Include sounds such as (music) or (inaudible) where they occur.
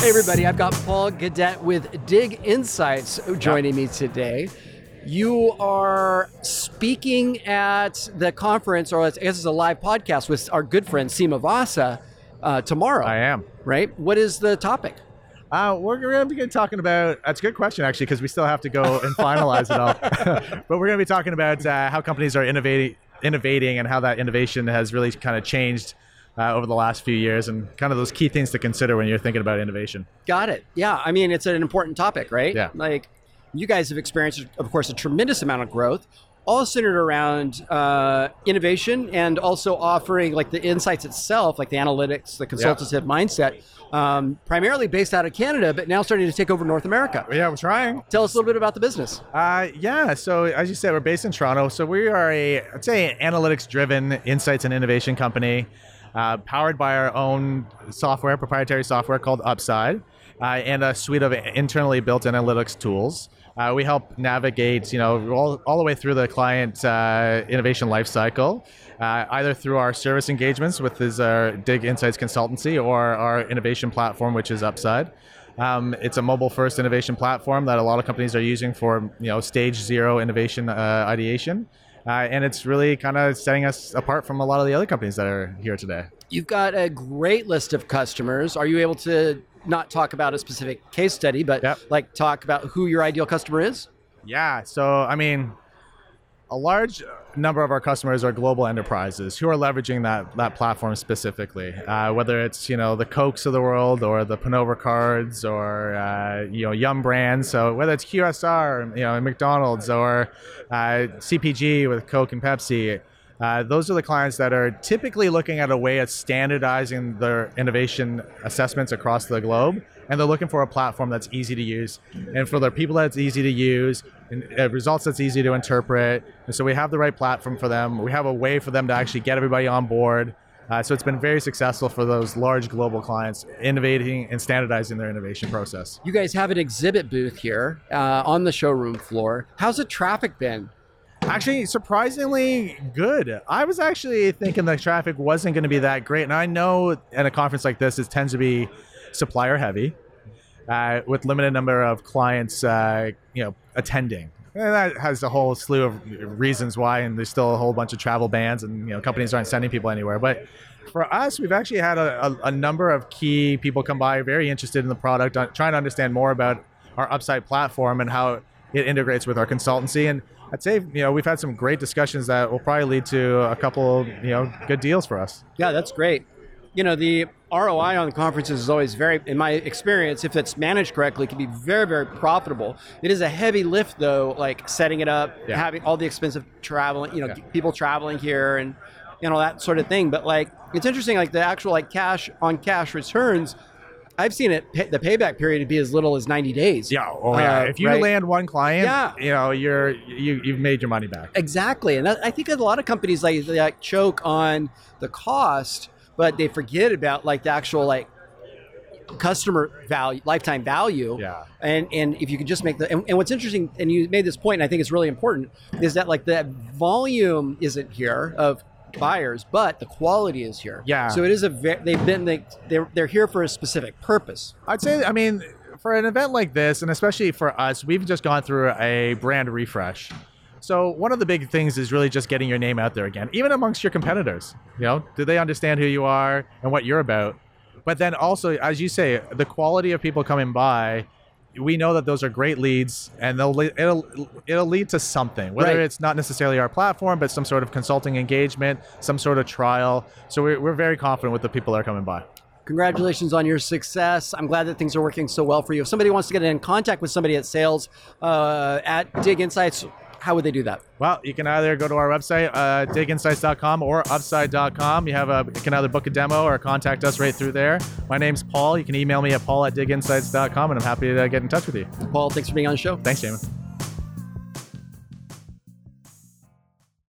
Hey, everybody, I've got Paul Gadet with Dig Insights joining me today. You are speaking at the conference, or I guess it's a live podcast with our good friend Seema Vasa uh, tomorrow. I am. Right? What is the topic? Uh, we're going to be talking about. That's a good question, actually, because we still have to go and finalize it all. (laughs) (laughs) but we're going to be talking about uh, how companies are innovating, innovating, and how that innovation has really kind of changed uh, over the last few years, and kind of those key things to consider when you're thinking about innovation. Got it. Yeah, I mean, it's an important topic, right? Yeah. Like, you guys have experienced, of course, a tremendous amount of growth, all centered around uh, innovation and also offering like the insights itself, like the analytics, the consultative mindset, um, primarily based out of Canada, but now starting to take over North America. Yeah, we're trying. Tell us a little bit about the business. Uh, yeah, so as you said, we're based in Toronto. So we are a, I'd say, analytics-driven insights and innovation company, uh, powered by our own software, proprietary software called Upside, uh, and a suite of internally built analytics tools. Uh, we help navigate, you know, all, all the way through the client uh, innovation lifecycle, uh, either through our service engagements, with is our Dig Insights consultancy, or our innovation platform, which is Upside. Um, it's a mobile-first innovation platform that a lot of companies are using for, you know, stage zero innovation uh, ideation. Uh, and it's really kind of setting us apart from a lot of the other companies that are here today. You've got a great list of customers. Are you able to not talk about a specific case study, but Yep. like talk about who your ideal customer is? Yeah. So, I mean, a large number of our customers are global enterprises who are leveraging that that platform specifically. Uh, whether it's you know the Cokes of the world or the Pernod Ricards or uh, you know Yum brands. So whether it's QSR, you know McDonald's or uh, CPG with Coke and Pepsi. Uh, those are the clients that are typically looking at a way of standardizing their innovation assessments across the globe, and they're looking for a platform that's easy to use, and for their people that's easy to use, and uh, results that's easy to interpret. And so we have the right platform for them. We have a way for them to actually get everybody on board. Uh, so it's been very successful for those large global clients innovating and standardizing their innovation process. You guys have an exhibit booth here uh, on the showroom floor. How's the traffic been? Actually, surprisingly good. I was actually thinking the traffic wasn't going to be that great, and I know at a conference like this, it tends to be supplier heavy, uh, with limited number of clients, uh, you know, attending. And that has a whole slew of reasons why, and there's still a whole bunch of travel bans, and you know, companies aren't sending people anywhere. But for us, we've actually had a, a, a number of key people come by, very interested in the product, uh, trying to understand more about our Upside platform and how it integrates with our consultancy. And I'd say, you know, we've had some great discussions that will probably lead to a couple, you know, good deals for us. Yeah, that's great. You know, the ROI on the conferences is always very, in my experience, if it's managed correctly, can be very, very profitable. It is a heavy lift, though, like setting it up, Yeah. having all the expensive traveling, you know, Yeah. people traveling here and, you know, that sort of thing. But like, it's interesting, like the actual like cash on cash returns, I've seen it, pay, the payback period to be as little as 90 days. Yeah. Oh, yeah. Uh, if you right. land one client, Yeah. you know, you're you you've made your money back. Exactly, and that, I think a lot of companies like like choke on the cost, but they forget about like the actual like customer value, lifetime value. Yeah. And and if you could just make the and, and what's interesting, and you made this point, and I think it's really important, is that like the volume isn't here of buyers, but the quality is here. Yeah. So it is a ve- they've been they they're they're here for a specific purpose. I'd say, I mean, for an event like this, and especially for us, we've just gone through a brand refresh. So one of the big things is really just getting your name out there again, even amongst your competitors. You know, do they understand who you are and what you're about? But then also, as you say, the quality of people coming by, we know that those are great leads, and they'll it'll it'll lead to something. Whether Right. it's not necessarily our platform, but some sort of consulting engagement, some sort of trial. So we're, we're very confident with the people that are coming by. Congratulations on your success. I'm glad that things are working so well for you. If somebody wants to get in contact with somebody at sales uh, at Dig Insights, how would they do that? Well, you can either go to our website, uh, diginsights.com or upside.com. You have a, you can either book a demo or contact us right through there. My name's Paul. You can email me at paul at diginsights.com and I'm happy to get in touch with you. Paul, thanks for being on the show. Thanks, Jamin.